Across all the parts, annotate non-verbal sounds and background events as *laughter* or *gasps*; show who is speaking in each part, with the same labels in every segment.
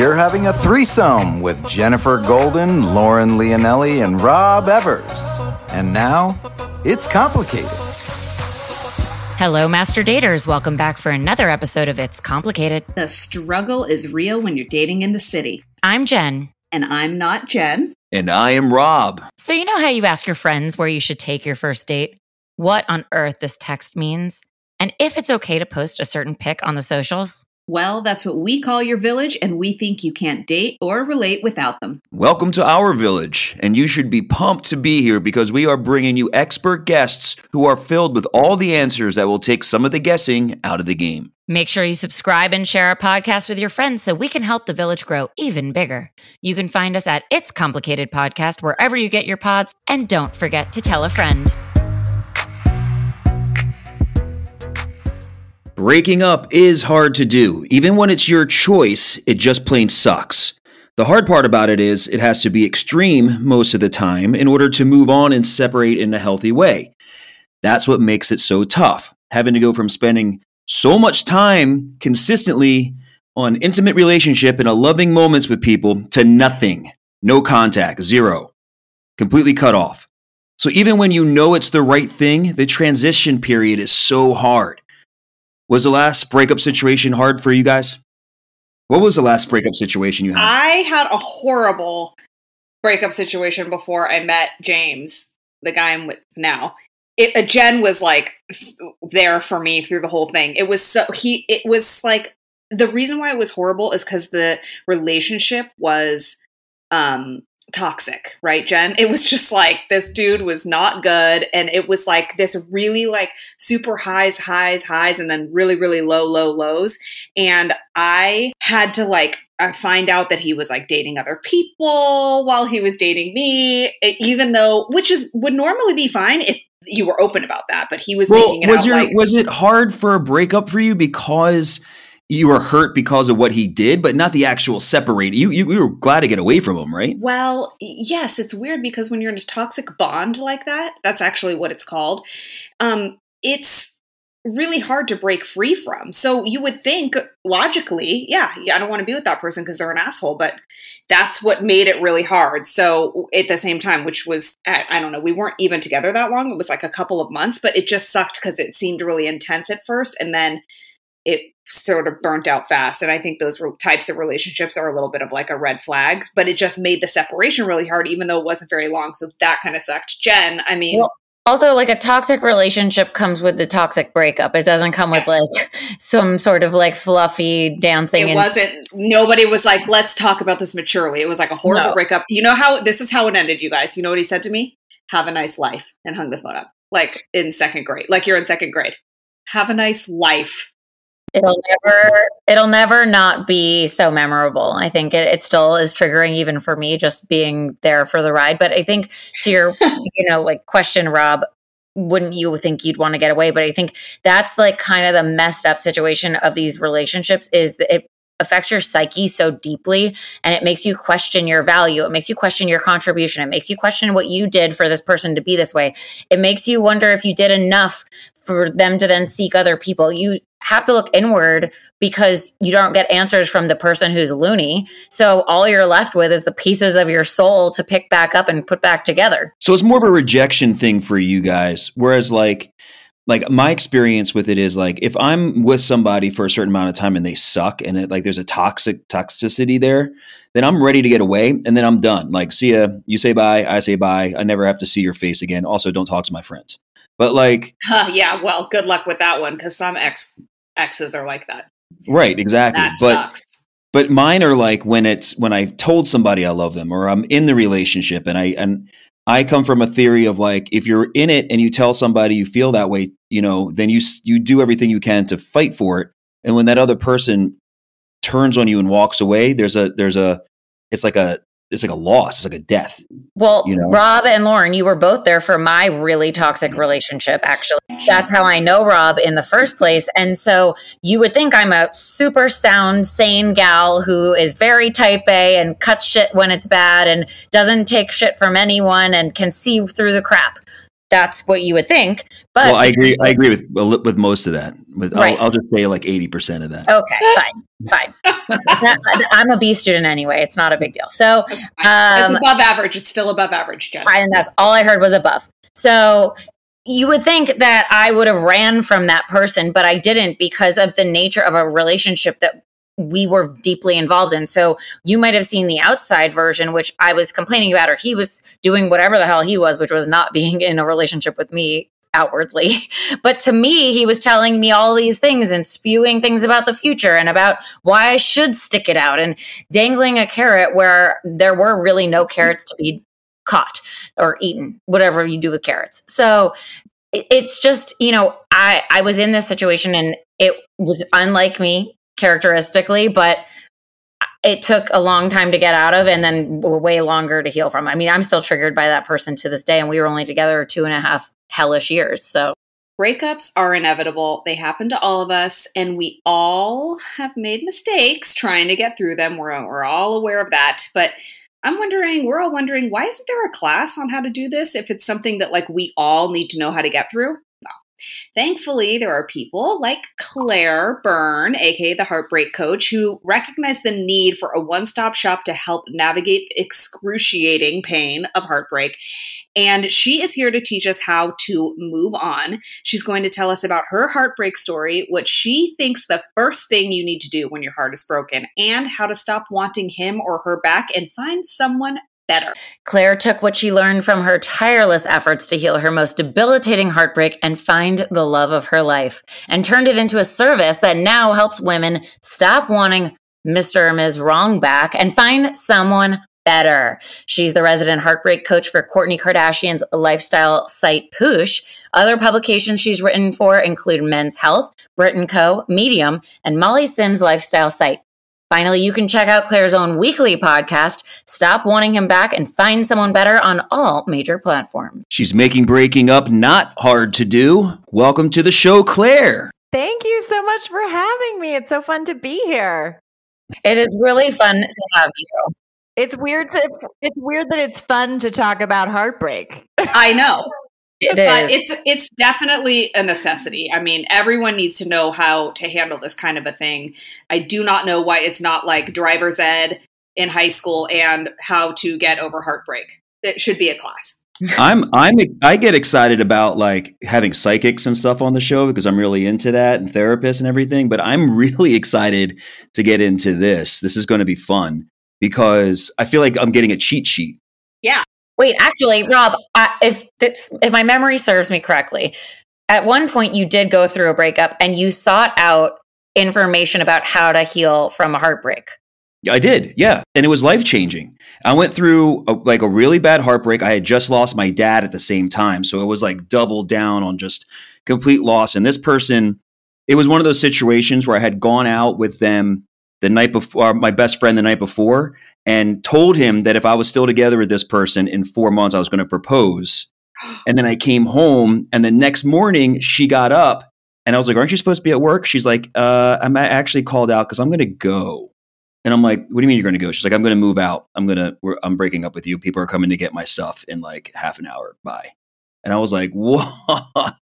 Speaker 1: you're having a threesome with Jennifer Golden, Lauren Leonelli, and Rob Evers. And now, it's complicated.
Speaker 2: Hello, Master Daters. Welcome back for another episode of It's Complicated.
Speaker 3: The struggle is real when you're dating in the city.
Speaker 2: I'm Jen.
Speaker 3: And I'm not Jen.
Speaker 4: And I am Rob.
Speaker 2: So, you know how you ask your friends where you should take your first date? What on earth this text means? And if it's okay to post a certain pic on the socials?
Speaker 3: Well, that's what we call your village, and we think you can't date or relate without them.
Speaker 4: Welcome to our village, and you should be pumped to be here because we are bringing you expert guests who are filled with all the answers that will take some of the guessing out of the game.
Speaker 2: Make sure you subscribe and share our podcast with your friends so we can help the village grow even bigger. You can find us at It's Complicated Podcast wherever you get your pods, and don't forget to tell a friend.
Speaker 4: Breaking up is hard to do. Even when it's your choice, it just plain sucks. The hard part about it is it has to be extreme most of the time in order to move on and separate in a healthy way. That's what makes it so tough, having to go from spending so much time consistently on intimate relationship and loving moments with people to nothing. No contact, zero. Completely cut off. So even when you know it's the right thing, the transition period is so hard. Was the last breakup situation hard for you guys? What was the last breakup situation you had?
Speaker 5: I had a horrible breakup situation before I met James, the guy I'm with now. It, uh, Jen was like there for me through the whole thing. It was so he. It was like the reason why it was horrible is because the relationship was um toxic, right, Jen? It was just like this dude was not good. And it was like this really like super highs, highs, highs, and then really, really low, low lows. And I had to like, I find out that he was like dating other people while he was dating me, even though, which is would normally be fine if you were open about that, but he was
Speaker 4: well,
Speaker 5: was
Speaker 4: your
Speaker 5: like,
Speaker 4: was it hard for a breakup for you because you were hurt because of what he did, but not the actual separate. You, you, you were glad to get away from him, right?
Speaker 5: Well, yes, it's weird because when you're in a toxic bond like that, that's actually what it's called. Um, it's really hard to break free from. So you would think logically, yeah, I don't want to be with that person because they're an asshole, but that's what made it really hard. So at the same time, which was, I don't know, we weren't even together that long. It was like a couple of months, but it just sucked because it seemed really intense at first. And then it sort of burnt out fast. And I think those types of relationships are a little bit of like a red flag, but it just made the separation really hard, even though it wasn't very long. So that kind of sucked. Jen, I mean, well,
Speaker 2: also like a toxic relationship comes with the toxic breakup. It doesn't come with yes. like some sort of like fluffy dancing.
Speaker 5: It and- wasn't, nobody was like, let's talk about this maturely. It was like a horrible no. breakup. You know how this is how it ended, you guys. You know what he said to me? Have a nice life and hung the phone up. Like in second grade, like you're in second grade. Have a nice life
Speaker 2: it'll never it'll never not be so memorable. I think it, it still is triggering even for me just being there for the ride. But i think to your *laughs* you know like question rob wouldn't you think you'd want to get away? But i think that's like kind of the messed up situation of these relationships is that it affects your psyche so deeply and it makes you question your value. It makes you question your contribution. It makes you question what you did for this person to be this way. It makes you wonder if you did enough for them to then seek other people. You have to look inward because you don't get answers from the person who's loony. So all you're left with is the pieces of your soul to pick back up and put back together.
Speaker 4: So it's more of a rejection thing for you guys. Whereas like like my experience with it is like if I'm with somebody for a certain amount of time and they suck and it like there's a toxic toxicity there, then I'm ready to get away and then I'm done. Like see ya, you say bye, I say bye. I never have to see your face again. Also don't talk to my friends. But like,
Speaker 5: uh, *laughs* yeah, well, good luck with that one because some ex exes are like that.
Speaker 4: Right, exactly.
Speaker 5: That
Speaker 4: but
Speaker 5: sucks.
Speaker 4: but mine are like when it's when I told somebody I love them or I'm in the relationship and I and I come from a theory of like if you're in it and you tell somebody you feel that way, you know, then you you do everything you can to fight for it. And when that other person turns on you and walks away, there's a there's a it's like a it's like a loss. It's like a death.
Speaker 2: Well, you know? Rob and Lauren, you were both there for my really toxic relationship, actually. That's how I know Rob in the first place. And so you would think I'm a super sound, sane gal who is very type A and cuts shit when it's bad and doesn't take shit from anyone and can see through the crap. That's what you would think. But
Speaker 4: well, I agree. I agree with with most of that. With,
Speaker 2: Right.
Speaker 4: I'll, I'll just say like eighty percent of that.
Speaker 2: Okay, *laughs* fine, fine. I'm a B student anyway. It's not a big deal. So,
Speaker 5: it's
Speaker 2: um,
Speaker 5: above average. It's still above average, Jen.
Speaker 2: and that's all I heard was above. So you would think that I would have ran from that person, but I didn't because of the nature of a relationship that we were deeply involved in. So you might have seen the outside version, which I was complaining about, or he was doing whatever the hell he was, which was not *laughs* being in a relationship with me outwardly. *laughs* But to me, he was telling me all these things and spewing things about the future and about why I should stick it out and dangling a carrot where there were really no carrots to be caught or eaten, whatever you do with carrots. So it's just, you know, I I was in this situation and it was unlike me characteristically, but it took a long time to get out of and then way longer to heal from. I mean, I'm still triggered by that person to this day, and we were only together two and a half hellish years. So
Speaker 5: Breakups are inevitable. They happen to all of us, and we all have made mistakes trying to get through them. We're, we're all aware of that. But I'm wondering, we're all wondering, why isn't there a class on how to do this if it's something that like we all need to know how to get through? Thankfully, there are people like Claire Byrne, aka the Heartbreak Coach, who recognize the need for a one stop shop to help navigate the excruciating pain of heartbreak. And she is here to teach us how to move on. She's going to tell us about her heartbreak story, what she thinks the first thing you need to do when your heart is broken, and how to stop wanting him or her back and find someone better.
Speaker 2: Claire took what she learned from her tireless efforts to heal her most debilitating heartbreak and find the love of her life, and turned it into a service that now helps women stop wanting Mr. or Ms. Wrong back and find someone better. She's the resident heartbreak coach for Kourtney Kardashian's lifestyle site Poosh. Other publications she's written for include Men's Health, Brit & Co., Medium, and Molly Sims' lifestyle site. Finally, you can check out Claire's own weekly podcast, Stop Wanting Him Back and Find Someone Better on all major platforms.
Speaker 4: She's making breaking up not hard to do. Welcome to the show, Claire.
Speaker 6: Thank you so much for having me. It's so fun to be here.
Speaker 2: It is really fun to have you.
Speaker 6: It's weird to it's weird that it's fun to talk about heartbreak.
Speaker 5: I know. *laughs*
Speaker 2: It
Speaker 5: but
Speaker 2: is.
Speaker 5: it's it's definitely a necessity. I mean, everyone needs to know how to handle this kind of a thing. I do not know why it's not like driver's ed in high school and how to get over heartbreak. It should be a class. *laughs*
Speaker 4: I'm I'm I get excited about like having psychics and stuff on the show because I'm really into that and therapists and everything. But I'm *laughs* really excited to get into this. This is going to be fun because I feel like I'm getting a cheat sheet.
Speaker 2: Wait, actually, Rob, I, if if my memory serves me correctly, at one point you did go through a breakup and you sought out information about how to heal from a heartbreak.
Speaker 4: I did, yeah, and it was life changing. I went through a, like a really bad heartbreak. I had just lost my dad at the same time, so it was like double down on just complete loss. And this person, it was one of those situations where I had gone out with them the night before, uh, my best friend the night before, and told him that if I was still together with this person in four months, I was going to propose. *gasps* And then I came home, and the next morning she got up, and I was like, "Aren't you supposed to be at work?" She's like, uh, "I'm actually called out because I'm going to go." And I'm like, "What do you mean you're going to go?" She's like, "I'm going to move out. I'm going to. I'm breaking up with you. People are coming to get my stuff in like half an hour. Bye." And I was like, *laughs* "What?"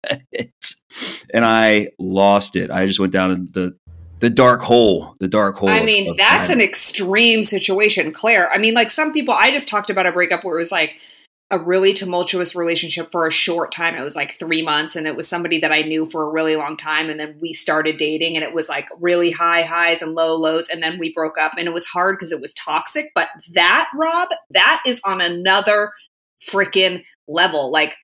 Speaker 4: And I lost it. I just went down in the the dark hole. The dark hole.
Speaker 5: I mean,
Speaker 4: of
Speaker 5: that's
Speaker 4: time.
Speaker 5: an extreme situation, Claire. I mean, like some people, I just talked about a breakup where it was like a really tumultuous relationship for a short time. It was like three months, and it was somebody that I knew for a really long time. And then we started dating, and it was like really high highs and low lows. And then we broke up, and it was hard because it was toxic. But that, Rob, that is on another freaking level. Like,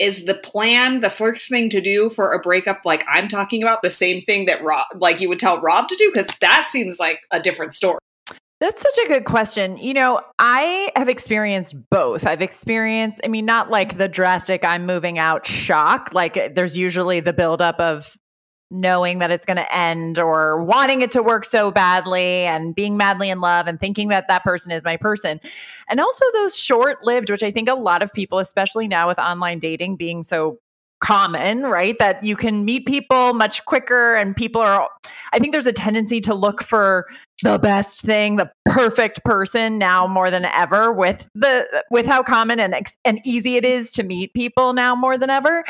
Speaker 5: is the plan the first thing to do for a breakup like I'm talking about the same thing that Rob like you would tell Rob to do because that seems like a different story.
Speaker 6: That's such a good question. You know, I have experienced both. I've experienced, I mean, not like the drastic I'm moving out shock. Like there's usually the buildup of knowing that it's going to end or wanting it to work so badly and being madly in love and thinking that that person is my person. And also those short lived, which I think a lot of people, especially now with online dating being so common, right? That you can meet people much quicker and people are I think there's a tendency to look for the best thing, the perfect person now more than ever with the with how common and and easy it is to meet people now more than ever.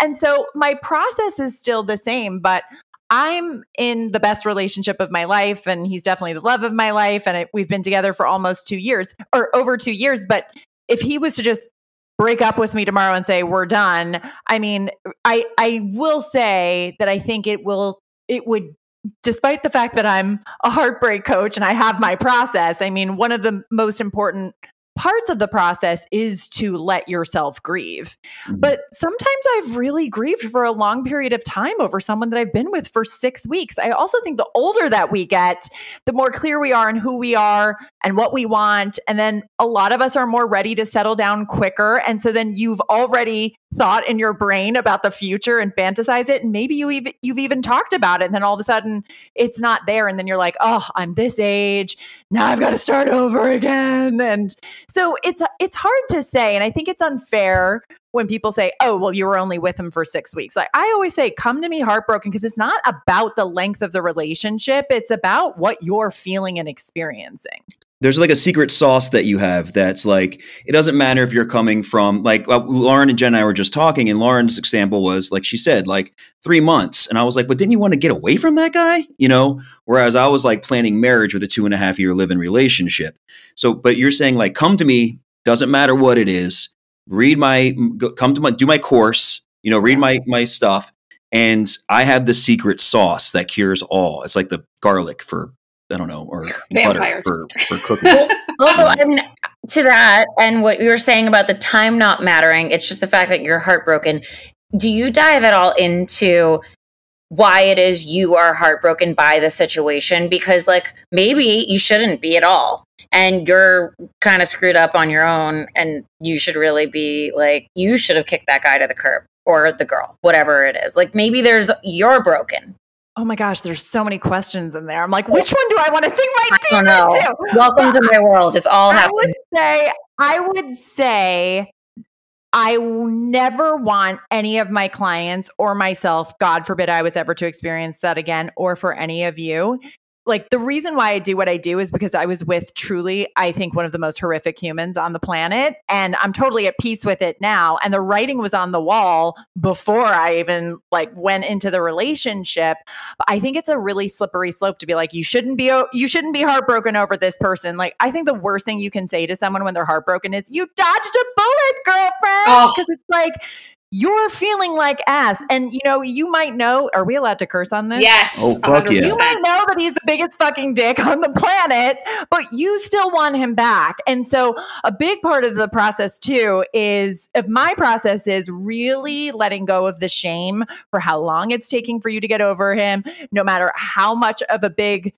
Speaker 6: And so my process is still the same, but I'm in the best relationship of my life, and he's definitely the love of my life. And we've been together for almost two years or over two years. But if he was to just break up with me tomorrow and say we're done. I mean i i will say that i think it will it would despite the fact that i'm a heartbreak coach and i have my process i mean one of the most important parts of the process is to let yourself grieve. Mm-hmm. But sometimes I've really grieved for a long period of time over someone that I've been with for six weeks. I also think the older that we get, the more clear we are in who we are and what we want. And then a lot of us are more ready to settle down quicker. And so then you've already thought in your brain about the future and fantasize it. And maybe you even you've even talked about it. And then all of a sudden it's not there. And then you're like, oh, I'm this age. Now I've got to start over again. And so it's it's hard to say. And I think it's unfair when people say, "Oh, well, you were only with him for 6 weeks." Like I always say, come to me heartbroken because it's not about the length of the relationship, it's about what you're feeling and experiencing
Speaker 4: there's like a secret sauce that you have that's like it doesn't matter if you're coming from like uh, Lauren and Jen and I were just talking and Lauren's example was like she said like 3 months and I was like but didn't you want to get away from that guy? You know? Whereas I was like planning marriage with a two and a half year live-in relationship. So but you're saying like come to me doesn't matter what it is read my come to my do my course you know read my my stuff and I have the secret sauce that cures all. It's like the garlic for I don't know, or *laughs*
Speaker 5: vampires
Speaker 4: for, for *laughs* cooking.
Speaker 2: also, I mean, to that, and what you were saying about the time not mattering, it's just the fact that you're heartbroken. Do you dive at all into why it is you are heartbroken by the situation? Because, like, maybe you shouldn't be at all. And you're kind of screwed up on your own, and you should really be like, you should have kicked that guy to the curb or the girl, whatever it is. Like, maybe there's, you're broken
Speaker 6: Oh my gosh, there's so many questions in there. I'm like, which one do I want to sing my team
Speaker 2: into? Welcome to my world. It's all
Speaker 6: I
Speaker 2: happening.
Speaker 6: I would say, I would say, I never want any of my clients or myself, God forbid I was ever to experience that again, or for any of you, like the reason why I do what I do is because I was with truly, I think, one of the most horrific humans on the planet. And I'm totally at peace with it now. And the writing was on the wall before I even like went into the relationship. But I think it's a really slippery slope to be like, you shouldn't be you shouldn't be heartbroken over this person. Like I think the worst thing you can say to someone when they're heartbroken is you dodged a bullet, girlfriend. Because oh. it's like you're feeling like ass. And you know, you might know, are we allowed to curse on this?
Speaker 5: Yes.
Speaker 4: Oh, fuck yeah.
Speaker 6: You might know that he's the biggest fucking dick on the planet, but you still want him back. And so a big part of the process too is if my process is really letting go of the shame for how long it's taking for you to get over him, no matter how much of a big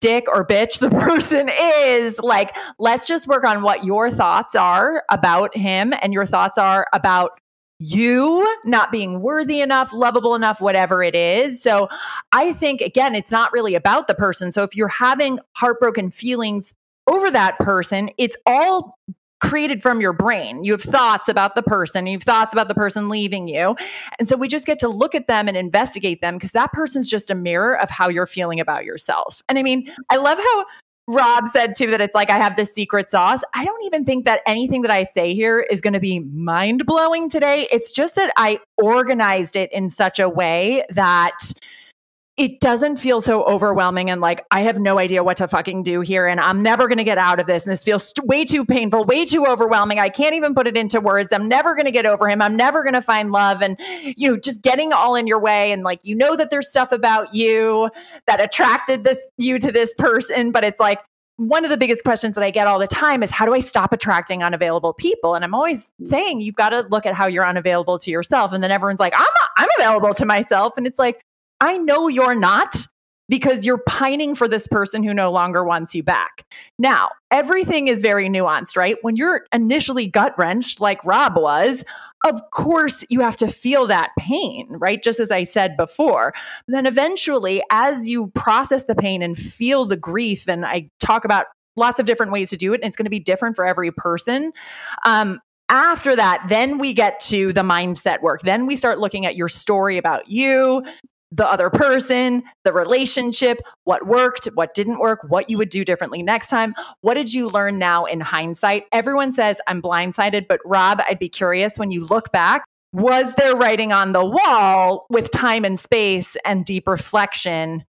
Speaker 6: dick or bitch the *laughs* person is like let's just work on what your thoughts are about him and your thoughts are about you not being worthy enough, lovable enough, whatever it is. So I think, again, it's not really about the person. So if you're having heartbroken feelings over that person, it's all created from your brain. You have thoughts about the person, you have thoughts about the person leaving you. And so we just get to look at them and investigate them because that person's just a mirror of how you're feeling about yourself. And I mean, I love how Rob said too that it's like I have this secret sauce. I don't even think that anything that I say here is going to be mind blowing today. It's just that I organized it in such a way that it doesn't feel so overwhelming and like I have no idea what to fucking do here and I'm never going to get out of this and this feels st- way too painful, way too overwhelming. I can't even put it into words. I'm never going to get over him. I'm never going to find love and you know just getting all in your way and like you know that there's stuff about you that attracted this you to this person, but it's like one of the biggest questions that I get all the time is how do I stop attracting unavailable people? And I'm always saying you've got to look at how you're unavailable to yourself. And then everyone's like, I'm I'm available to myself. And it's like, I know you're not because you're pining for this person who no longer wants you back. Now, everything is very nuanced, right? When you're initially gut wrenched, like Rob was, of course you have to feel that pain, right? Just as I said before. then eventually, as you process the pain and feel the grief, and I talk about lots of different ways to do it, and it's going to be different for every person. Um, after that, then we get to the mindset work. Then we start looking at your story about you, the other person, the relationship, what worked, what didn't work, what you would do differently next time. What did you learn now in hindsight? Everyone says I'm blindsided, but Rob, I'd be curious when you look back, was there writing on the wall with time and space and deep reflection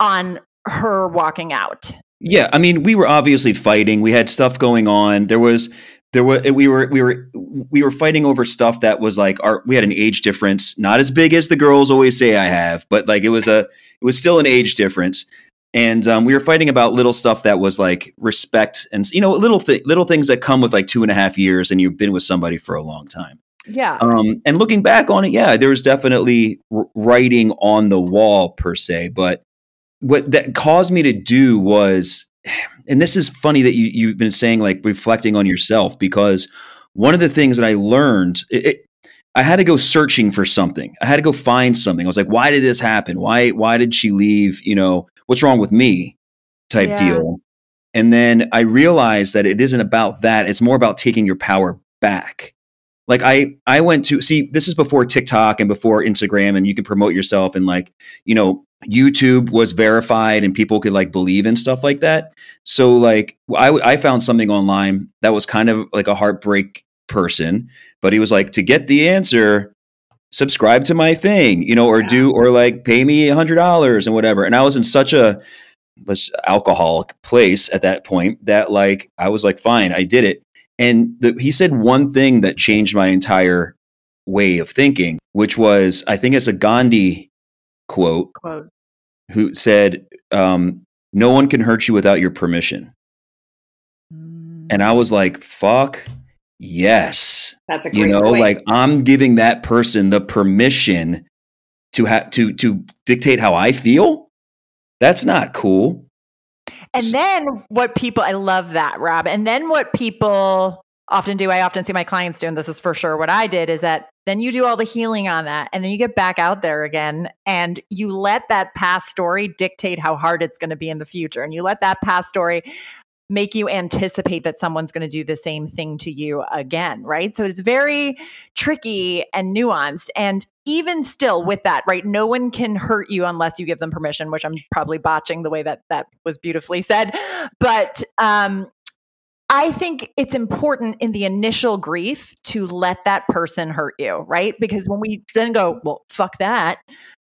Speaker 6: on her walking out?
Speaker 4: Yeah, I mean, we were obviously fighting. We had stuff going on. There was there were we were we were we were fighting over stuff that was like our we had an age difference, not as big as the girls always say I have, but like it was a it was still an age difference. And um, we were fighting about little stuff that was like respect and you know little th- little things that come with like two and a half years and you've been with somebody for a long time.
Speaker 6: Yeah.
Speaker 4: Um, and looking back on it, yeah, there was definitely r- writing on the wall per se, but what that caused me to do was and this is funny that you you've been saying like reflecting on yourself because one of the things that I learned it, it, I had to go searching for something. I had to go find something. I was like, why did this happen? Why why did she leave? You know, what's wrong with me? Type
Speaker 6: Yeah.
Speaker 4: deal. And then I realized that it isn't about that. It's more about taking your power back. Like I I went to see this is before TikTok and before Instagram and you can promote yourself and like, you know, YouTube was verified and people could like believe in stuff like that. So like I I found something online that was kind of like a heartbreak person, but he was like to get the answer subscribe to my thing, you know, or do or like pay me a hundred dollars and whatever. And I was in such a was alcoholic place at that point that like I was like, fine, I did it. And the, he said one thing that changed my entire way of thinking, which was I think it's a Gandhi quote
Speaker 6: Quote.
Speaker 4: who said, um, "No one can hurt you without your permission." And I was like, "Fuck yes."
Speaker 5: That's a great
Speaker 4: you know
Speaker 5: point.
Speaker 4: like i'm giving that person the permission to have to to dictate how i feel that's not cool
Speaker 6: And then what people, I love that, Rob. And then what people often do, I often see my clients do, and this is for sure what I did, is that then you do all the healing on that. And then you get back out there again and you let that past story dictate how hard it's going to be in the future. And you let that past story make you anticipate that someone's going to do the same thing to you again, right? So it's very tricky and nuanced. And even still with that, right? No one can hurt you unless you give them permission, which I'm probably botching the way that that was beautifully said. But um I think it's important in the initial grief to let that person hurt you, right? Because when we then go, well, fuck that,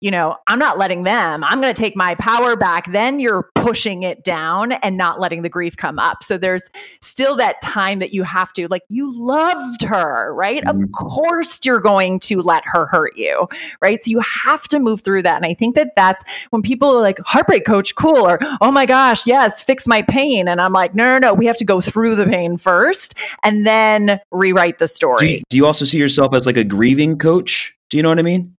Speaker 6: you know, I'm not letting them, I'm going to take my power back, then you're pushing it down and not letting the grief come up. So there's still that time that you have to, like, you loved her, right?
Speaker 4: Mhm.
Speaker 6: Of course you're going to let her hurt you, right? So you have to move through that. And I think that that's when people are like, heartbreak coach, cool, or oh my gosh, yes, fix my pain. And I'm like, no, no, no, we have to go through the pain first and then rewrite the
Speaker 4: do
Speaker 6: story.
Speaker 4: you, do you also see yourself as like a grieving coach do you know what i mean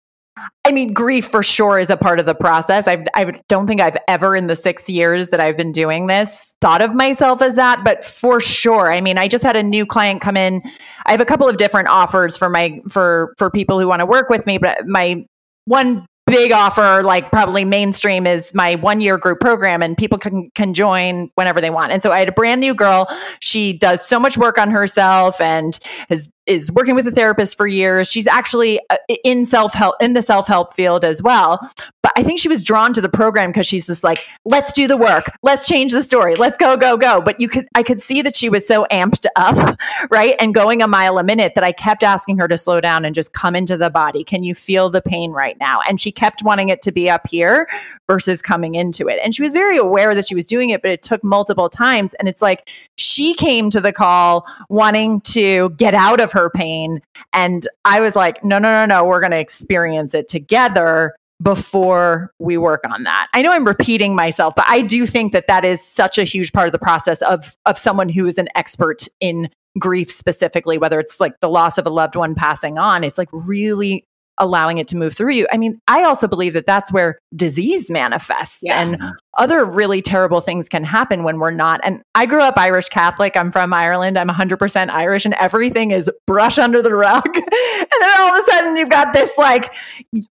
Speaker 6: I mean, grief for sure is a part of the process. I've, I don't think I've ever in the six years that I've been doing this thought of myself as that, but for sure. I mean, I just had a new client come in. I have a couple of different offers for my for for people who want to work with me, but my one big offer like probably mainstream is my one year group program and people can can join whenever they want and so i had a brand new girl she does so much work on herself and has is working with a therapist for years. She's actually uh, in self help in the self help field as well. But i think she was drawn to the program because she's just like let's do the work. Let's change the story. Let's go go go. But you could i could see that she was so amped up *laughs* right and going a mile a minute that i kept asking her to slow down and just come into the body. Can you feel the pain right now? And she kept wanting it to be up here versus coming into it. And she was very aware that she was doing it but it took multiple times. And it's like she came to the call wanting to get out of her pain and i was like no no no no we're going to experience it together before we work on that. I know I'm repeating myself, but I do think that that is such a huge part of the process of of someone who is an expert in grief specifically whether it's like the loss of a loved one passing on, it's like really allowing it to move through you. I mean, I also believe that that's where disease manifests
Speaker 5: Yeah.
Speaker 6: and other really terrible things can happen when we're not. And I grew up Irish Catholic. I'm from Ireland. I'm 100% Irish, and everything is brush under the rug. *laughs* and then all of a sudden, you've got this like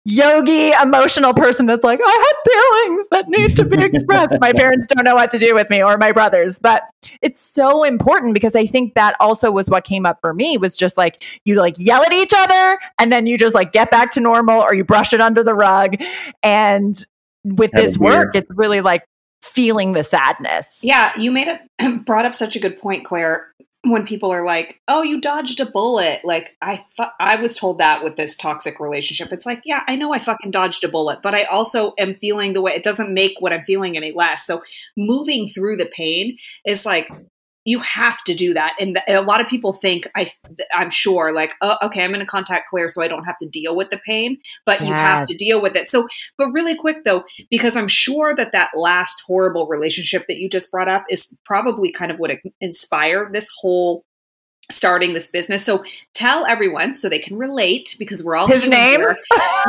Speaker 6: yogi, emotional person that's like, I have feelings that need to be expressed. my parents don't know what to do with me or my brothers. But it's so important because I think that also was what came up for me was just like you like yell at each other and then you just like get back to normal or you brush it under the rug. And with
Speaker 4: Have
Speaker 6: this work, it's really like feeling the sadness.
Speaker 5: Yeah, you made it *clears throat* brought up such a good point, Claire. When people are like, "Oh, you dodged a bullet," like I, fu- I was told that with this toxic relationship. It's like, yeah, I know I fucking dodged a bullet, but I also am feeling the way. It doesn't make what I'm feeling any less. So moving through the pain is like you have to do that, and a lot of people think I, I'm sure, like, oh, okay, I'm going to contact Claire so I don't have to deal with the pain, but you have to deal with it. So, but really quick though, because I'm sure that that last horrible relationship that you just brought up is probably kind of what inspired this whole starting this business. So tell everyone so they can relate because we're all
Speaker 6: His name?
Speaker 5: here.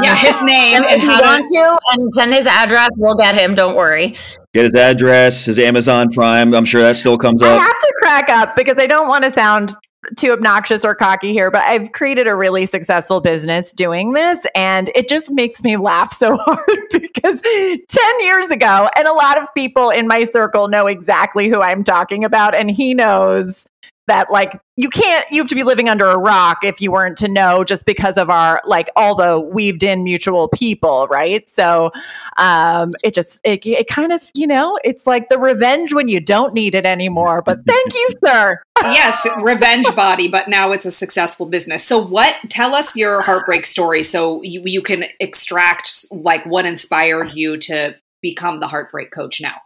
Speaker 5: Yeah, his name
Speaker 2: And
Speaker 5: and
Speaker 2: if you want to and send his address, we'll get him. Don't worry.
Speaker 4: Get his address, his Amazon Prime. I'm sure that still comes up.
Speaker 6: I have to crack up because I don't want to sound too obnoxious or cocky here, but I've created a really successful business doing this. And it just makes me laugh so *laughs* hard because 10 years ago, and a lot of people in my circle know exactly who I'm talking about. And he knows that, like, you can't, you have to be living under a rock if you weren't to know just because of our, like, all the weaved in mutual people, right? So, um, it just, it, it kind of, you know, it's like the revenge when you don't need it anymore. But *laughs* thank you, sir.
Speaker 5: yes, *laughs* revenge body, but now it's a successful business. So what tell us your heartbreak story so you, you can extract like what inspired you to become the heartbreak coach now.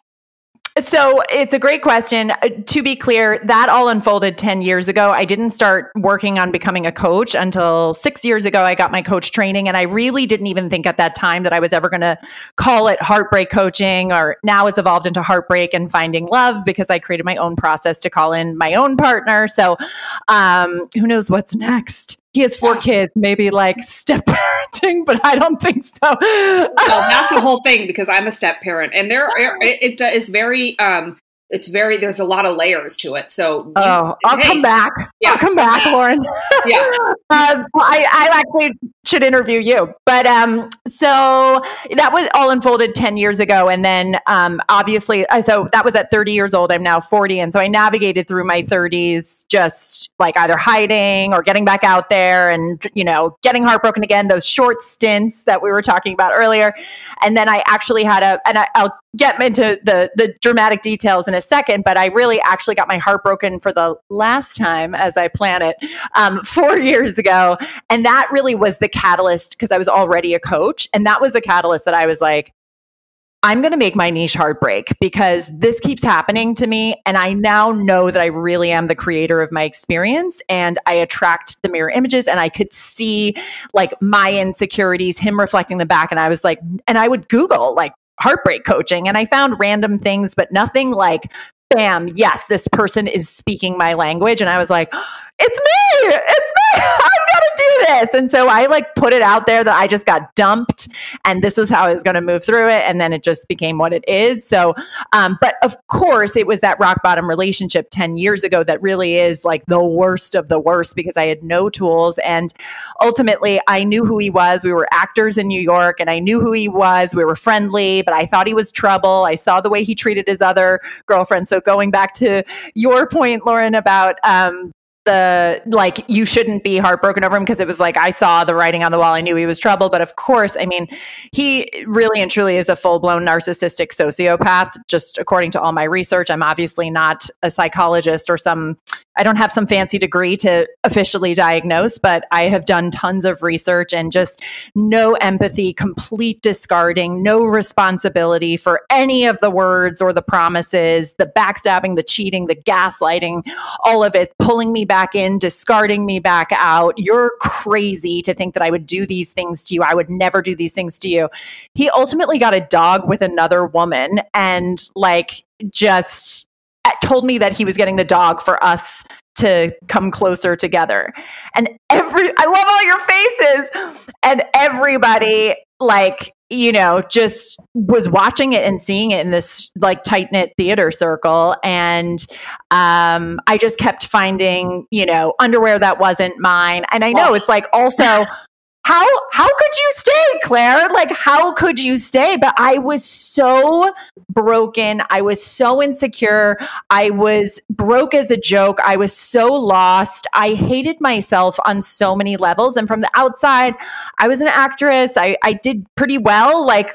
Speaker 6: So it's a great question. Uh, To be clear, that all unfolded 10 years ago. I didn't start working on becoming a coach until six years ago. I got my coach training, and I really didn't even think at that time that I was ever going to call it heartbreak coaching, or now it's evolved into heartbreak and finding love because I created my own process to call in my own partner. So um, who knows what's next? He has four
Speaker 5: Yeah.
Speaker 6: kids, maybe like step parenting, but I don't think so.
Speaker 5: Well, that's the whole thing because I'm a step parent, and there are- *laughs* it, it is very um, it's very there's a lot of layers to it. So you-
Speaker 6: Oh, I'll
Speaker 5: hey,
Speaker 6: come back.
Speaker 5: Yeah.
Speaker 6: I'll come back, Lauren.
Speaker 5: Yeah, *laughs*
Speaker 6: um, I, I actually should interview you. But um, so that was all unfolded 10 years ago. And then um, obviously, I- so that was at 30 years old. I'm now 40. And so I navigated through my 30s just like either hiding or getting back out there and, you know, getting heartbroken again, those short stints that we were talking about earlier. And then I actually had a, and I, I'll get into the, the dramatic details in a second, but I really actually got my heart broken for the last time as I plan it um, *laughs* four years ago. And that really was the catalyst because I was already a coach. And that was the catalyst that I was like, I'm going to make my niche heartbreak because this keeps happening to me. And I now know that I really am the creator of my experience and I attract the mirror images and I could see like my insecurities, him reflecting them back. And I was like, and I would Google like heartbreak coaching and I found random things, but nothing like, bam, yes, this person is speaking my language. And I was like, it's me, it's me, *laughs* do this. And so I like put it out there that I just got dumped and this was how I was gonna move through it. And then it just became what it is. So, um, but of course, it was that rock bottom relationship 10 years ago that really is like the worst of the worst because I had no tools. And ultimately, I knew who he was. We were actors in New York and I knew who he was. We were friendly, but I thought he was trouble. I saw the way he treated his other girlfriend. So, going back to your point, Lauren, about, um, the like you shouldn't be heartbroken over him because it was like I saw the writing on the wall. I knew he was trouble, but of course, I mean, he really and truly is a full blown narcissistic sociopath. Just according to all my research, I'm obviously not a psychologist or some. I don't have some fancy degree to officially diagnose, but I have done tons of research and just no empathy, complete discarding, no responsibility for any of the words or the promises, the backstabbing, the cheating, the gaslighting, all of it, pulling me back in, discarding me back out. You're crazy to think that I would do these things to you. I would never do these things to you. He ultimately got a dog with another woman and, like, just told me that he was getting the dog for us to come closer together. And every, I love all your faces. And everybody, like, you know, just was watching it and seeing it in this like tight knit theater circle. And um, I just kept finding, you know, underwear that wasn't mine. And I know it's like also *laughs* how how could you stay claire? Like how could you stay? But i was so broken. I was so insecure. I was broke as a joke. I was so lost. I hated myself on so many levels. And from the outside i was an actress. I, I did pretty well like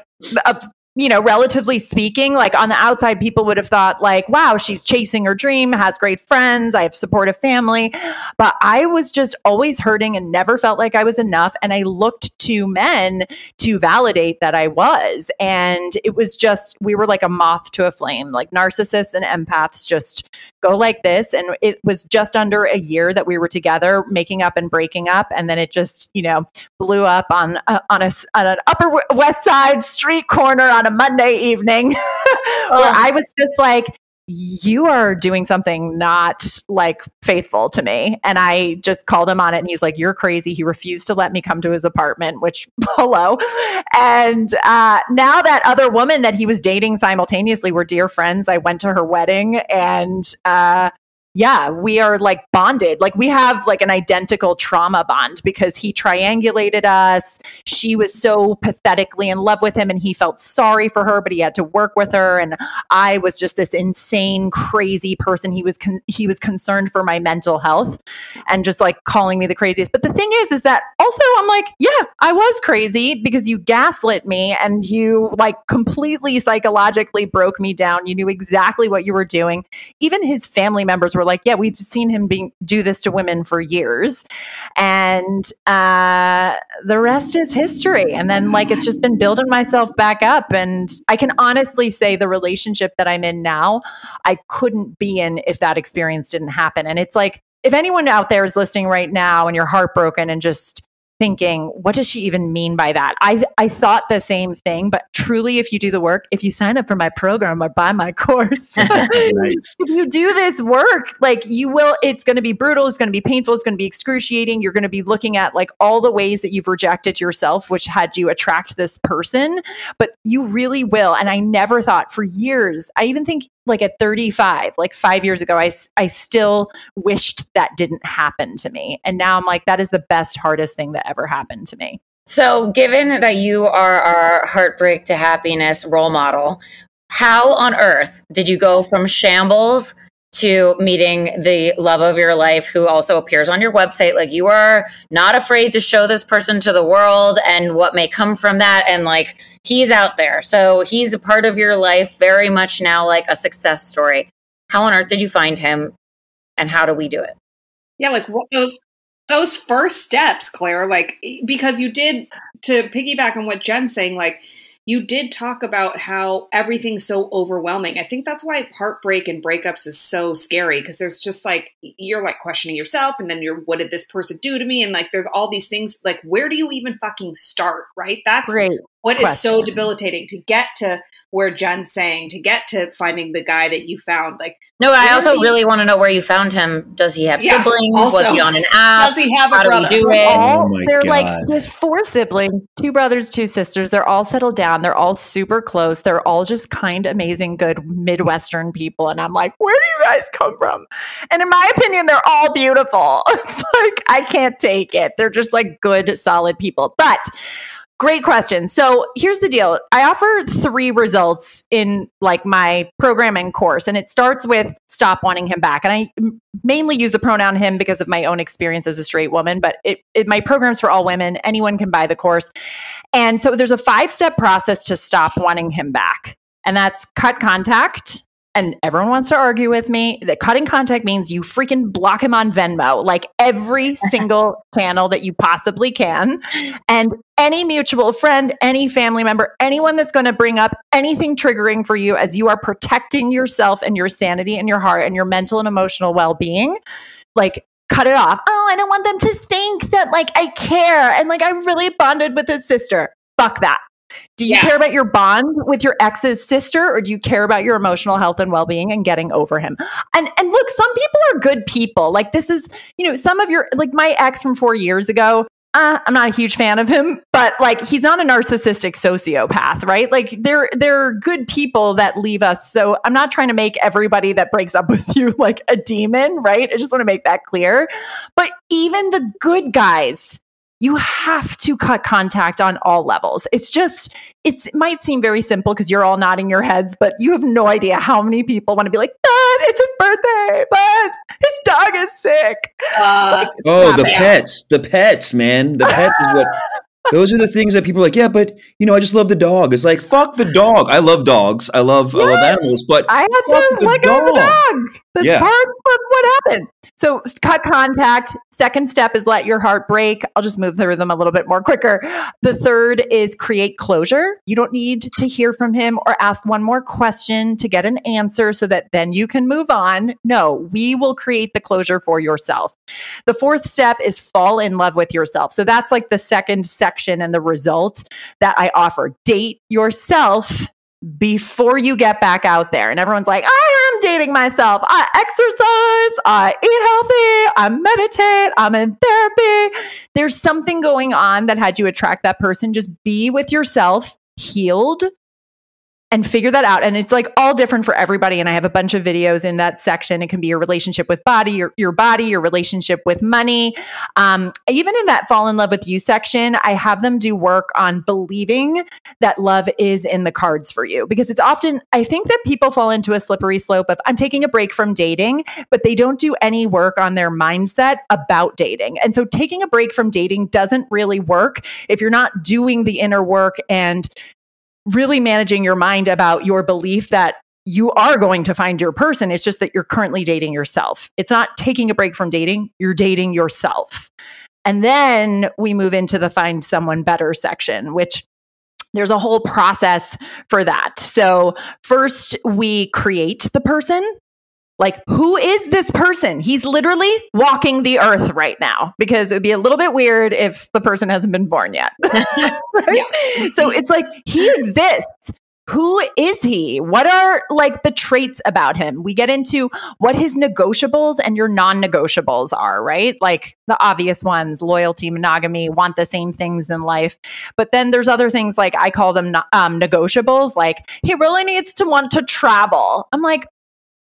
Speaker 6: you know, relatively speaking, like on the outside, people would have thought, like, wow, she's chasing her dream, has great friends, I have supportive family. But I was just always hurting and never felt like I was enough. And I looked to men to validate that I was. And it was just, we were like a moth to a flame. Like narcissists and empaths just go like this. And it was just under a year that we were together, making up and breaking up. And then it just, you know, blew up on, uh, on, a, on an Upper West Side street corner on a Monday evening *laughs* where I was just like, you are doing something not like faithful to me. And I just called him on it and he's like, You're crazy. He refused to let me come to his apartment, which, *laughs* hello. And uh, now that other woman that he was dating simultaneously were dear friends. I went to her wedding and uh, yeah, we are like bonded. Like we have like an identical trauma bond because he triangulated us. She was so pathetically in love with him and he felt sorry for her, but he had to work with her and I was just this insane crazy person. He was con- he was concerned for my mental health and just like calling me the craziest. But the thing is is that also I'm like, yeah, I was crazy because you gaslit me and you like completely psychologically broke me down. You knew exactly what you were doing. Even his family members were were like, yeah, we've seen him being do this to women for years, and uh, the rest is history. And then like it's just been building myself back up, and I can honestly say the relationship that I'm in now, I couldn't be in if that experience didn't happen. And it's like if anyone out there is listening right now and you're heartbroken and just thinking, what does she even mean by that? I, I thought the same thing, but truly, if you do the work, if you sign up for my program or buy my *laughs* course, *laughs* if you do this work, like you will, it's going to be brutal, it's going to be painful, it's going to be excruciating. You're going to be looking at like all the ways that you've rejected yourself, which had you attract this person, but you really will. And I never thought for years, I even think like at 35 like 5 years ago I I still wished that didn't happen to me. And now I'm like that is the best hardest thing that ever happened to me.
Speaker 2: So given that you are our heartbreak to happiness role model how on earth did you go from shambles to meeting the love of your life who also appears on your website. Like you are not afraid to show this person to the world and what may come from that. And like he's out there. So he's a part of your life very much now like a success story. How on earth did you find him and how do we do it?
Speaker 5: Yeah like what those those first steps claire like because you did to piggyback on what jen's saying like you did talk about how everything's so overwhelming. I think that's why heartbreak and breakups is so scary because there's just like you're like questioning yourself and then you're what did this person do to me and like there's all these things like where do you even fucking start, right? That's Great what question. is so debilitating to get to where Jen's saying to get to finding the guy that you found. Like,
Speaker 2: no, I also he, really want to know where you found him. Does he have yeah, siblings? Also, Was he on an app?
Speaker 5: Does he have a
Speaker 2: How
Speaker 5: brother?
Speaker 2: do we do it?
Speaker 6: Oh, oh they're God. like there's four siblings, two brothers, two sisters. They're all settled down. They're all super close. They're all just kind, amazing, good Midwestern people. And I'm like, where do you guys come from? And in my opinion, they're all beautiful. *laughs* like I can't take it. They're just like good, solid people. But Great question. So here's the deal. I offer three results in like my programming course, and it starts with stop wanting him back. And I mainly use the pronoun him because of my own experience as a straight woman, but it, it my program's for all women. Anyone can buy the course. And so there's a five step process to stop wanting him back. And that's cut contact, and everyone wants to argue with me that cutting contact means you freaking block him on Venmo, like every *laughs* single channel that you possibly can. And any mutual friend, any family member, anyone that's going to bring up anything triggering for you as you are protecting yourself and your sanity and your heart and your mental and emotional well being, like cut it off. Oh, I don't want them to think that like I care and like I really bonded with his sister. Fuck that. Do you yeah. care about your bond with your ex's sister or do you care about your emotional health and well-being and getting over him? And and look, some people are good people. Like this is, you know, some of your like my ex from 4 years ago, uh, I'm not a huge fan of him, but like he's not a narcissistic sociopath, right? Like they're they're good people that leave us. So I'm not trying to make everybody that breaks up *laughs* with you like a demon, right? I just want to make that clear. But even the good guys you have to cut contact on all levels. It's just, it's, it might seem very simple because you're all nodding your heads, but you have no idea how many people want to be like, Bud, it's his birthday, but his dog is sick.
Speaker 5: Uh,
Speaker 4: Oh, the
Speaker 5: Yeah.
Speaker 4: pets, the pets, man. The pets is what. *laughs* Those are the things that people are like, yeah, but you know, I just love the dog. It's like, fuck the dog. I love dogs. I love, I love animals, but
Speaker 6: I had to
Speaker 4: the
Speaker 6: let go of the
Speaker 4: dog.
Speaker 6: dog. That's
Speaker 4: Yeah.
Speaker 6: part of what happened. So cut contact. Second step is let your heart break. I'll just move through them a little bit more quicker. The third is create closure. You don't need to hear from him or ask one more question to get an answer so that then you can move on. No, we will create the closure for yourself. The fourth step is fall in love with yourself. So that's like the second section and the result that I offer. Date yourself before you get back out there. And everyone's like, I am dating myself. I exercise, I eat healthy, I meditate, I'm in therapy. There's something going on that had you attract that person. Just be with yourself, healed. And figure that out. And it's like all different for everybody. And I have a bunch of videos in that section. It can be your relationship with body, your, your body, your relationship with money. Um, even in that fall in love with you section, I have them do work on believing that love is in the cards for you because it's often i think that people fall into a slippery slope of i'm taking a break from dating but they don't do any work on their mindset about dating and so taking a break from dating doesn't really work if you're not doing the inner work and really managing your mind about your belief that you are going to find your person it's just that you're currently dating yourself it's not taking a break from dating you're dating yourself and then we move into the find someone better section which there's a whole process for that. So, first, we create the person. Like, who is this person? He's literally walking the earth right now because it would be a little bit weird if the person hasn't been born yet. *laughs* *laughs* right? So, it's like he exists. Who is he? What are like the traits about him? We get into what his negotiables and your non negotiables are, right? Like the obvious ones loyalty, monogamy, want the same things in life. But then there's other things like I call them um, negotiables, like he really needs to want to travel. I'm like,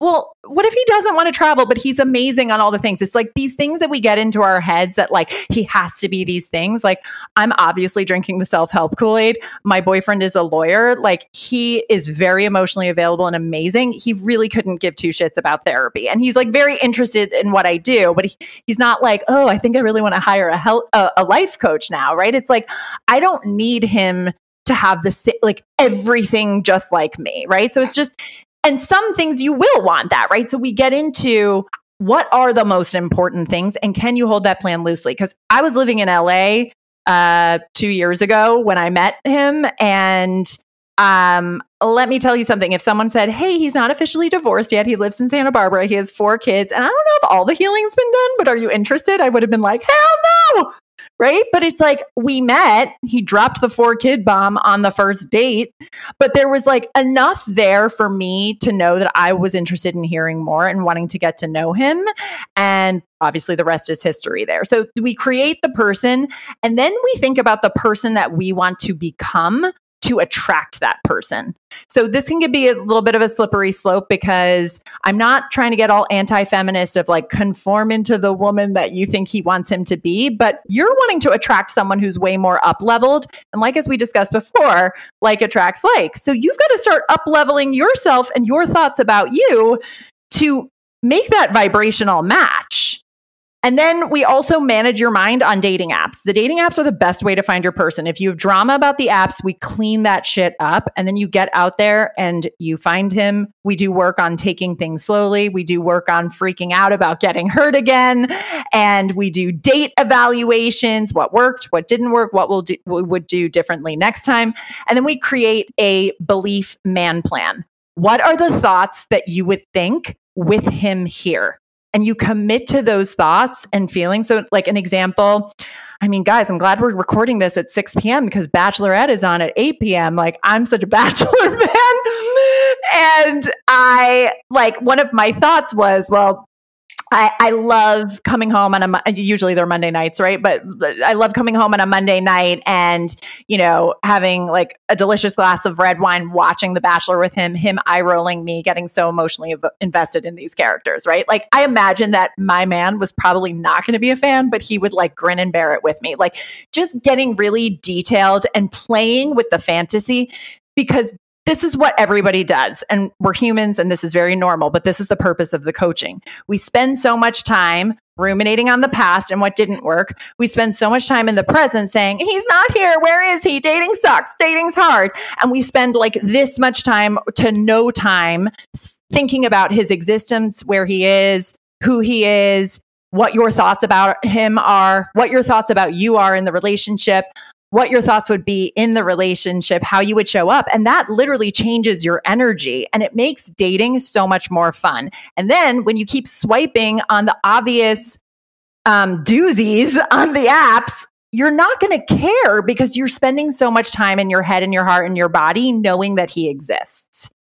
Speaker 6: well, what if he doesn't want to travel, but he's amazing on all the things? It's like these things that we get into our heads that like he has to be these things. Like I'm obviously drinking the self help Kool Aid. My boyfriend is a lawyer. Like he is very emotionally available and amazing. He really couldn't give two shits about therapy. And he's like very interested in what I do, but he, he's not like, oh, I think I really want to hire a, health, a, a life coach now, right? It's like, I don't need him to have the like everything just like me, right? So it's just, and some things you will want that, right? So we get into what are the most important things and can you hold that plan loosely? Because I was living in LA uh, two years ago when I met him, and um, let me tell you something. If someone said, "Hey, he's not officially divorced yet. He lives in Santa Barbara. He has four kids, and I don't know if all the healing's been done, but are you interested?" I would have been like, "Hell no!" Right? But it's like we met. He dropped the four kid bomb on the first date, but there was like enough there for me to know that I was interested in hearing more and wanting to get to know him. And obviously, the rest is history there. So we create the person, and then we think about the person that we want to become to attract that person. So this can be a little bit of a slippery slope because I'm not trying to get all anti-feminist of like conform into the woman that you think he wants him to be, but you're wanting to attract someone who's way more up leveled. And like as we discussed before, like attracts like. So you've got to start up leveling yourself and your thoughts about you to make that vibrational match. And then we also manage your mind on dating apps. The dating apps are the best way to find your person. If you have drama about the apps, we clean that shit up and then you get out there and you find him. We do work on taking things slowly. We do work on freaking out about getting hurt again. And we do date evaluations, what worked, what didn't work, what we'll do, we would do differently next time. And then we create a belief man plan. What are the thoughts that you would think with him here? And you commit to those thoughts and feelings. So, like an example, I mean, guys, I'm glad we're recording this at 6 p.m. because Bachelorette is on at 8 p.m. Like, I'm such a *laughs* Bachelor fan. And I, like, one of my thoughts was, well, I, I love coming home on a usually they're Monday nights, right? But I love coming home on a Monday night and you know having like a delicious glass of red wine, watching The Bachelor with him, him eye rolling me, getting so emotionally invested in these characters, right? Like I imagine that my man was probably not going to be a fan, but he would like grin and bear it with me, like just getting really detailed and playing with the fantasy because this is what everybody does. And we're humans and this is very normal, but this is the purpose of the coaching. We spend so much time ruminating on the past and what didn't work. We spend so much time in the present saying, he's not here. Where is he? Dating sucks. Dating's hard. And we spend like this much time to no time thinking about his existence, where he is, who he is, what your thoughts about him are, what your thoughts about you are in the relationship what your thoughts would be in the relationship, how you would show up. And that literally changes your energy and it makes dating so much more fun. And then when you keep swiping on the obvious um, doozies on the apps, you're not going to care because you're spending so much time in your head and your heart and your body knowing that he exists.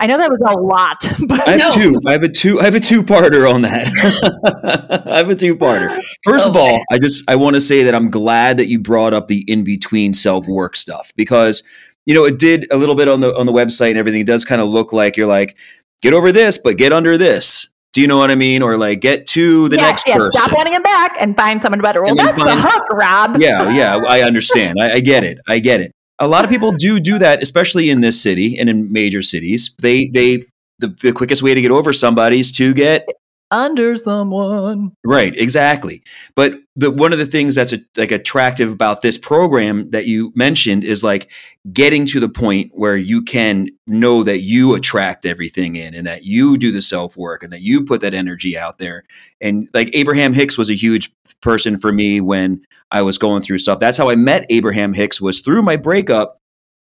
Speaker 6: I know that was a lot, *laughs* but
Speaker 4: I have
Speaker 5: No.
Speaker 4: two. I have a two. I have a two-parter on that. *laughs* I have a two-parter. First of all, I just I want to say that I'm glad that you brought up the in-between self-work stuff because you know it did a little bit on the on the website and everything. It does kind of look like you're like get over this, but get under this. Do you know what I mean? Or like get to the
Speaker 6: Yeah,
Speaker 4: next
Speaker 6: yeah,
Speaker 4: person.
Speaker 6: Stop wanting him back and find someone better. Well,
Speaker 4: And then
Speaker 6: that's the hook, Rob.
Speaker 4: yeah, yeah, I understand. I, I get it. I get it. A lot of people do do that, especially in this city and in major cities. They they the, the quickest way to get over somebody is to get
Speaker 6: Under someone.
Speaker 4: right, exactly. But the one of the things that's a, like attractive about this program that you mentioned is like getting to the point where you can know that you attract everything in and that you do the self work and that you put that energy out there. And like Abraham Hicks was a huge person for me when I was going through stuff. That's how I met Abraham Hicks was through my breakup.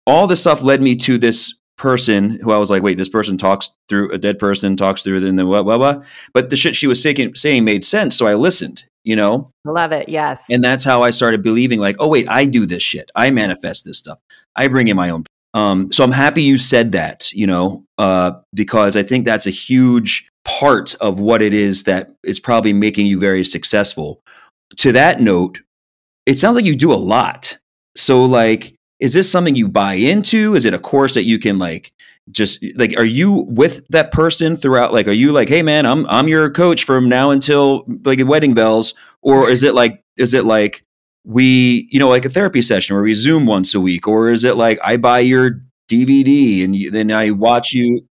Speaker 4: All the stuff led me to this person who I was like, wait, this person talks through a dead person, talks through then the what, what, what. But the shit she was saying, saying made sense. So I listened, you know?
Speaker 6: Love it. Yes.
Speaker 4: And that's how I started believing, like, oh, wait, I do this shit. I manifest this stuff. I bring in my own. Um, so I'm happy you said that, you know, uh, because I think that's a huge part of what it is that is probably making you very successful. To that note, it sounds like you do a lot. So, like, is this something you buy into? Is it a course that you can like just like are you with that person throughout like are you like hey man i'm i'm your coach from now until like wedding bells or is it like is it like we you know like a therapy session where we zoom once a week or is it like i buy your dvd and you, then i watch you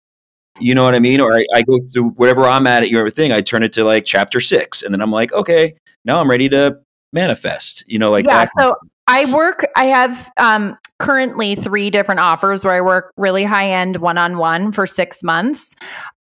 Speaker 4: you know what i mean or I, I go through whatever i'm at at your thing i turn it to like chapter six and then i'm like okay now i'm ready to manifest you know like
Speaker 6: yeah. So I work, I have um, currently three different offers where I work really high end one on one for six months.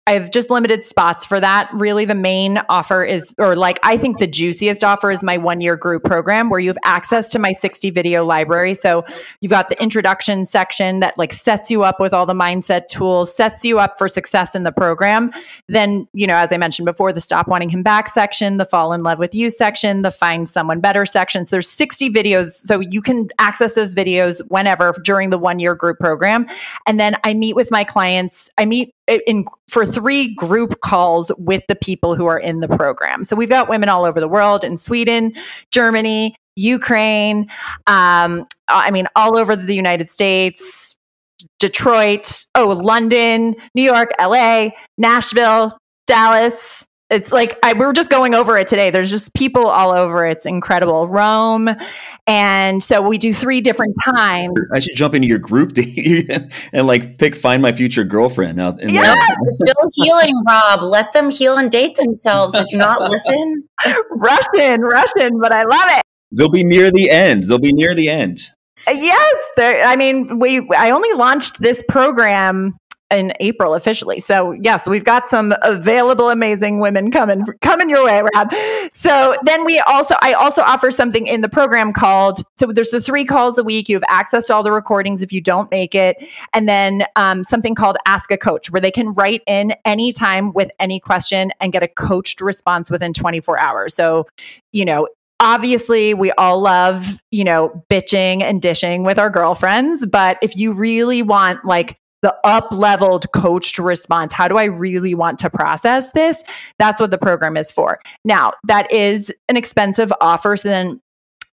Speaker 6: I have just limited spots for that. Really, the main offer is, or like, I think the juiciest offer is my one year group program where you have access to my 60 video library. So you've got the introduction section that like sets you up with all the mindset tools, sets you up for success in the program. Then, you know, as I mentioned before, the stop wanting him back section, the fall in love with you section, the find someone better sections. There's 60 videos. So you can access those videos whenever during the one year group program. And then I meet with my clients. I meet in for three group calls with the people who are in the program. So we've got women all over the world in Sweden, Germany, Ukraine, um, I mean, all over the United States, Detroit, oh, London, New York, LA, Nashville, Dallas. It's like I, we were just going over it today. There's just people all over. It's incredible. Rome, and so we do three different times.
Speaker 4: I should jump into your group *laughs* and like pick find my future girlfriend out in
Speaker 6: Yeah.
Speaker 2: still healing, Rob. Let them heal and date themselves. Did you not listen? *laughs*
Speaker 6: Russian, Russian, but I love it.
Speaker 4: They'll be near the end. They'll be near the end.
Speaker 6: Uh, Yes, I mean, we. I only launched this program in April officially, so yes, we've got some available, amazing women coming coming your way, Rob. So then we also, I also offer something in the program called. So there's the three calls a week. You have access to all the recordings if you don't make it, and then um, something called Ask a Coach, where they can write in anytime with any question and get a coached response within 24 hours. So, you know, obviously we all love you know bitching and dishing with our girlfriends but if you really want like the up leveled coached response. How do I really want to process this? That's what the program is for. Now, that is an expensive offer. So then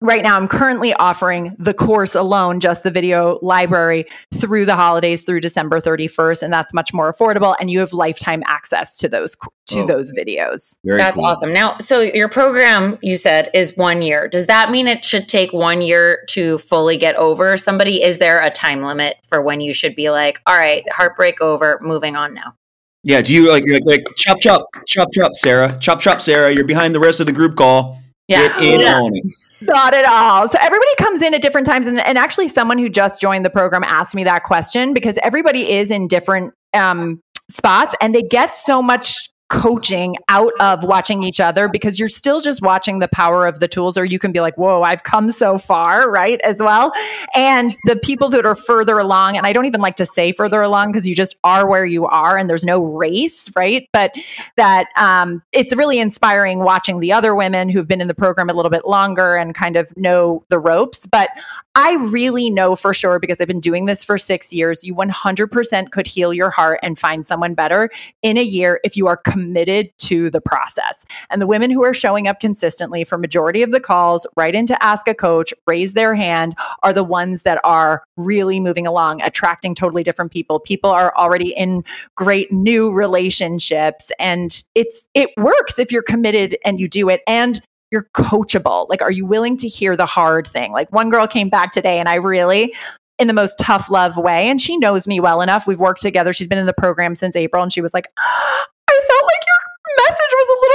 Speaker 6: right now i'm currently offering the course alone just the video library through the holidays through december 31st and that's much more affordable and you have lifetime access to those to
Speaker 4: Oh.
Speaker 6: those videos
Speaker 2: That's
Speaker 4: cool.
Speaker 2: awesome. Now, so your program you said is one year. Does that mean it should take one year to fully get over somebody? Is there a time limit for when you should be like, all right, heartbreak over, moving on now?
Speaker 4: Yeah. Do you like like, like chop chop chop chop Sarah chop chop Sarah? You're behind the rest of the group call.
Speaker 2: Yes.
Speaker 4: Get in
Speaker 2: Yeah.
Speaker 4: on it.
Speaker 6: Got it all. So everybody comes in at different times. And, and actually, someone who just joined the program asked me that question because everybody is in different um, spots and they get so much coaching out of watching each other because you're still just watching the power of the tools or you can be like whoa i've come so far right as well and the people that are further along and i don't even like to say further along because you just are where you are and there's no race right but that um, it's really inspiring watching the other women who've been in the program a little bit longer and kind of know the ropes. But I really know for sure because I've been doing this for six years, you 100% could heal your heart and find someone better in a year if you are committed to the process. And the women who are showing up consistently for majority of the calls, right into ask a coach, raise their hand, are the ones that are really moving along, attracting totally different people. People are already in great new relationships and it's it works if you're committed and you do it and you're coachable. Like are you willing to hear the hard thing? Like one girl came back today and i really in the most tough love way and she knows me well enough. We've worked together. She's been in the program since april and she was like *gasps* i felt like your message was a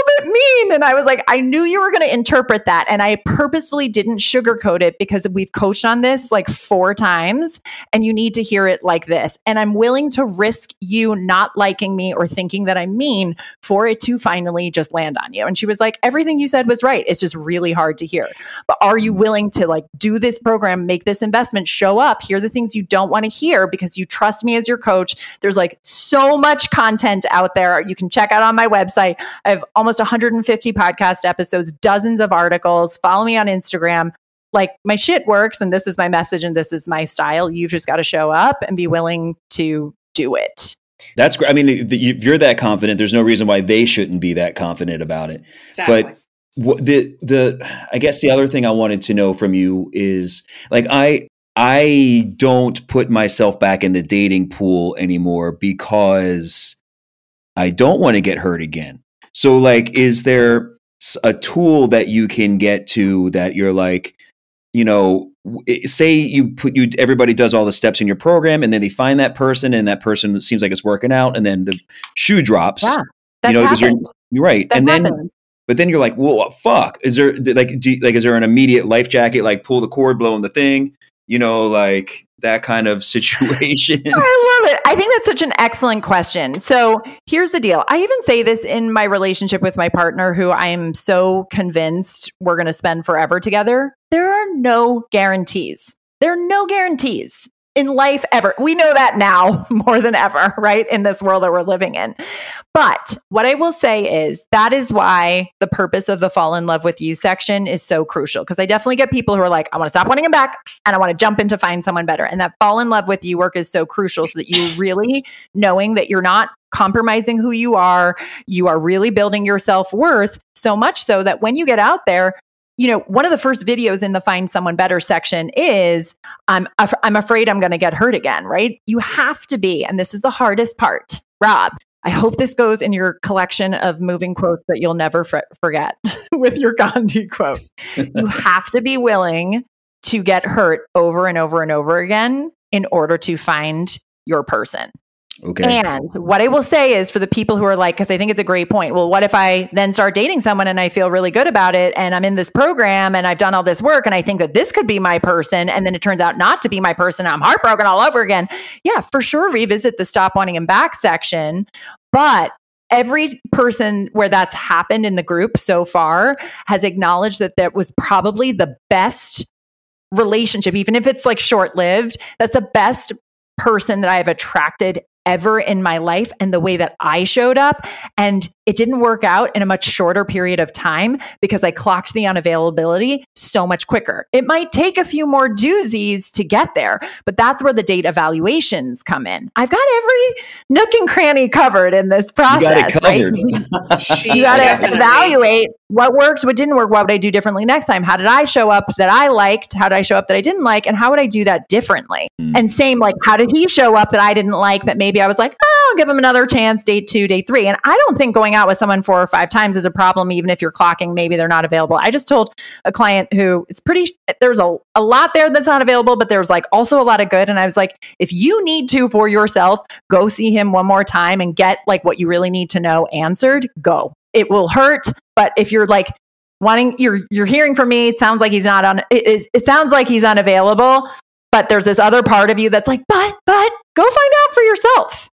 Speaker 6: little bit mean and i was like i knew you were going to interpret that and i purposefully didn't sugarcoat it because we've coached on this like four times and you need to hear it like this. And I'm willing to risk you not liking me or thinking that I'm mean for it to finally just land on you. And she was like, everything you said was right. It's just really hard to hear. But are you willing to like do this program, make this investment, show up, hear the things you don't want to hear because you trust me as your coach? There's like so much content out there. You can check out on my website. I have almost 150 podcast episodes, dozens of articles. Follow me on Instagram like my shit works and this is my message and this is my style. You've just got to show up and be willing to do it.
Speaker 4: That's great. I mean, if you- if you're that confident, there's no reason why they shouldn't be that confident about it.
Speaker 5: Exactly.
Speaker 4: But what the the I guess the other thing I wanted to know from you is like I I don't put myself back in the dating pool anymore because I don't want to get hurt again. So like is there a tool that you can get to that you're like you know say you put you everybody does all the steps in your program and then they find that person and that person seems like it's working out and then the shoe drops
Speaker 6: Yeah, That's
Speaker 4: you know 'cause you're, you're right
Speaker 6: That's
Speaker 4: and then but then you're like, well, fuck. Is there like, do, like, is there an immediate life jacket? Like, pull the cord, blow in the thing. You know, like that kind of situation. *laughs*
Speaker 6: I love it. I think that's such an excellent question. So here's the deal. I even say this in my relationship with my partner, who I'm so convinced we're going to spend forever together. There are no guarantees. There are no guarantees in life ever. We know that now *laughs* more than ever, right? In this world that we're living in. But what I will say is that is why the purpose of the fall in love with you section is so crucial. Because I definitely get people who are like, I want to stop wanting him back and I want to jump in to find someone better. And that fall in love with you work is so crucial so that you *laughs* really knowing that you're not compromising who you are, you are really building your self worth so much so that when you get out there, you know, one of the first videos in the find someone better section is I'm af- I'm afraid I'm going to get hurt again, right? You have to be, and this is the hardest part. Rob, I hope this goes in your collection of moving quotes that you'll never fr- forget *laughs* with your Gandhi quote. *laughs* you have to be willing to get hurt over and over and over again in order to find your person.
Speaker 4: Okay.
Speaker 6: And what I will say is for the people who are like, because I think it's a great point. Well, what if I then start dating someone and I feel really good about it and I'm in this program and I've done all this work and I think that this could be my person and then it turns out not to be my person. I'm heartbroken all over again. Yeah, for sure. Revisit the stop wanting him back section. But every person where that's happened in the group so far has acknowledged that that was probably the best relationship, even if it's like short lived. That's the best person that I have attracted ever in my life and the way that I showed up. And it didn't work out in a much shorter period of time because I clocked the unavailability so much quicker. It might take a few more doozies to get there, but that's where the date evaluations come in. I've got every nook and cranny covered in this process, right? *laughs* you got to evaluate what worked, what didn't work, what would I do differently next time? How did I show up that I liked? How did I show up that I didn't like? And how would I do that differently? Mm. And same, like, how did he show up that I didn't like that maybe I was like, oh, I'll give him another chance, date two, date three. And I don't think going out with someone four or five times is a problem, even if you're clocking, maybe they're not available. I just told a client who it's pretty, there's a, a lot there that's not available, but there's like also a lot of good. And I was like, if you need to for yourself, go see him one more time and get like what you really need to know answered, go. It will hurt, but if you're like wanting you're you're hearing from me it sounds like he's not on it, it sounds like he's unavailable but there's this other part of you that's like but but go find out for yourself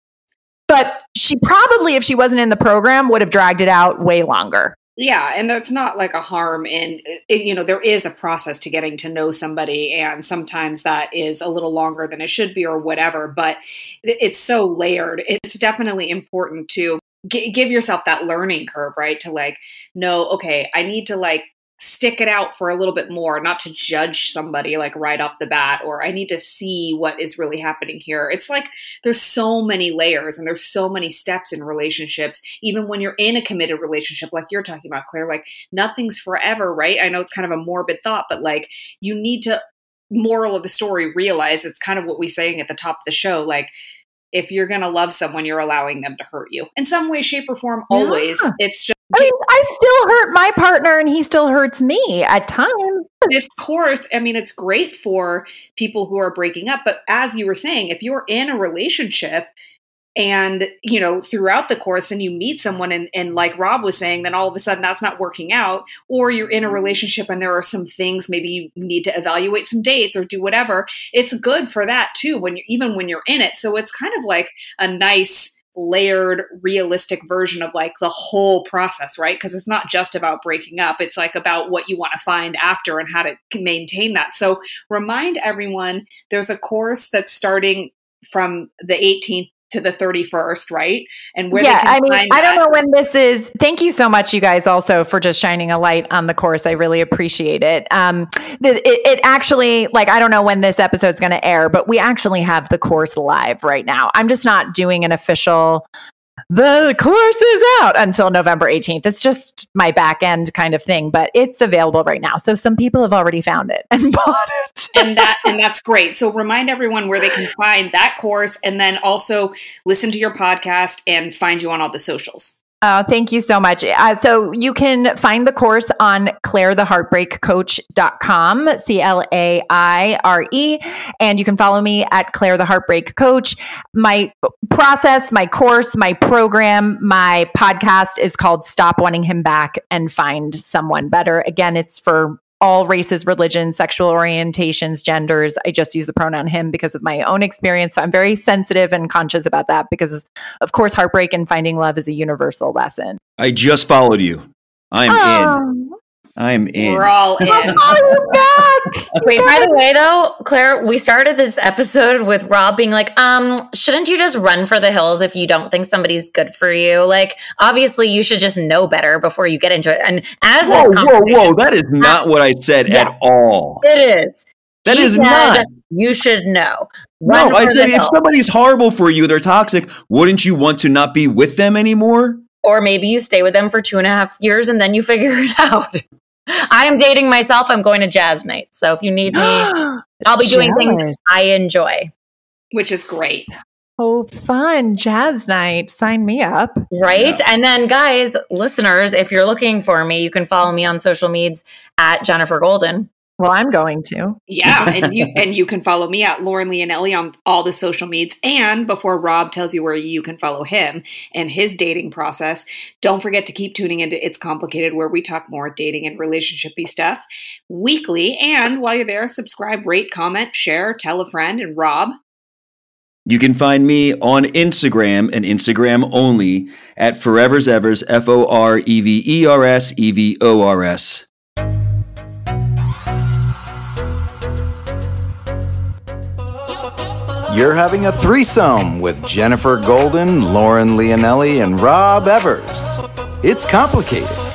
Speaker 6: but she probably if she wasn't in the program would have dragged it out way longer
Speaker 5: yeah and that's not like a harm in it, you know there is a process to getting to know somebody and sometimes that is a little longer than it should be or whatever but it's so layered it's definitely important to give yourself that learning curve, right? To like know, okay, I need to like stick it out for a little bit more, not to judge somebody like right off the bat, or I need to see what is really happening here. It's like there's so many layers and there's so many steps in relationships, even when you're in a committed relationship, like you're talking about, Claire, like nothing's forever, right? I know it's kind of a morbid thought, but like you need to moral of the story realize it's kind of what we're saying at the top of the show like if you're going to love someone, you're allowing them to hurt you in some way, shape, or form. Always. Yeah. It's just.
Speaker 6: I mean, I still hurt my partner and he still hurts me at times.
Speaker 5: This course, I mean, it's great for people who are breaking up. But as you were saying, if you're in a relationship and you know throughout the course and you meet someone and, and like rob was saying then all of a sudden that's not working out or you're in a relationship and there are some things maybe you need to evaluate some dates or do whatever it's good for that too when you even when you're in it so it's kind of like a nice layered realistic version of like the whole process right? Because it's not just about breaking up. It's like about what you want to find after and how to maintain that. So remind everyone there's a course that's starting from the 18th to the 31st, right?
Speaker 6: And where yeah, I mean, I don't know when this is. Thank you so much, you guys, also for just shining a light on the course. I really appreciate it. Um, it, it actually, like, I don't know when this episode's going to air, but we actually have the course live right now. I'm just not doing an official the course is out until November 18th. It's just my back end kind of thing, but it's available right now. So some people have already found it and *laughs* bought it.
Speaker 5: and that and that's great. So remind everyone where they can find that course and then also listen to your podcast and find you on all the socials.
Speaker 6: Oh, thank you so much. Uh, so you can find the course on clairetheheartbreakcoach.com, C L A I R E. And you can follow me at Claire the Heartbreak Coach. My process, my course, my program, my podcast is called Stop Wanting Him Back and Find Someone Better. Again, it's for all races, religions, sexual orientations, genders. I just use the pronoun him because of my own experience. So I'm very sensitive and conscious about that because, of course, heartbreak and finding love is a universal lesson.
Speaker 4: I just followed you. I'm in. Um, I'm in.
Speaker 5: We're all *laughs* in.
Speaker 2: Wait, by the way, though, Claire, we started this episode with Rob being like, um, shouldn't you just run for the hills if you don't think somebody's good for you? Like, obviously, you should just know better before you get into it. And as
Speaker 4: whoa, whoa, whoa, that is not what I said yes, at all.
Speaker 2: It is.
Speaker 4: That he is not.
Speaker 2: You should know.
Speaker 4: Run no, I said if somebody's horrible for you, they're toxic, wouldn't you want to not be with them anymore?
Speaker 2: Or maybe you stay with them for two and a half years and then you figure *laughs* it out. I am dating myself. I'm going to jazz night. So if you need me, *gasps* I'll be doing things I enjoy.
Speaker 5: Which is great.
Speaker 6: Oh, fun. Jazz night. Sign me up.
Speaker 2: Right. Yeah. And then, guys, listeners, if you're looking for me, you can follow me on social medias at Jennifer Golden.
Speaker 6: Well, I'm going to.
Speaker 5: Yeah, *laughs* and you and you can follow me at Lauren Leonelli on all the social medias. And before Rob tells you where you can follow him and his dating process, don't forget to keep tuning into It's Complicated, where we talk more dating and relationshipy stuff weekly. And while you're there, subscribe, rate, comment, share, tell a friend, and Rob.
Speaker 4: You can find me on Instagram and Instagram only at Forever's Evers, F O R E V E R S E V O R S.
Speaker 1: You're having a threesome with Jennifer Golden, Lauren Leonelli, and Rob Evers. It's complicated.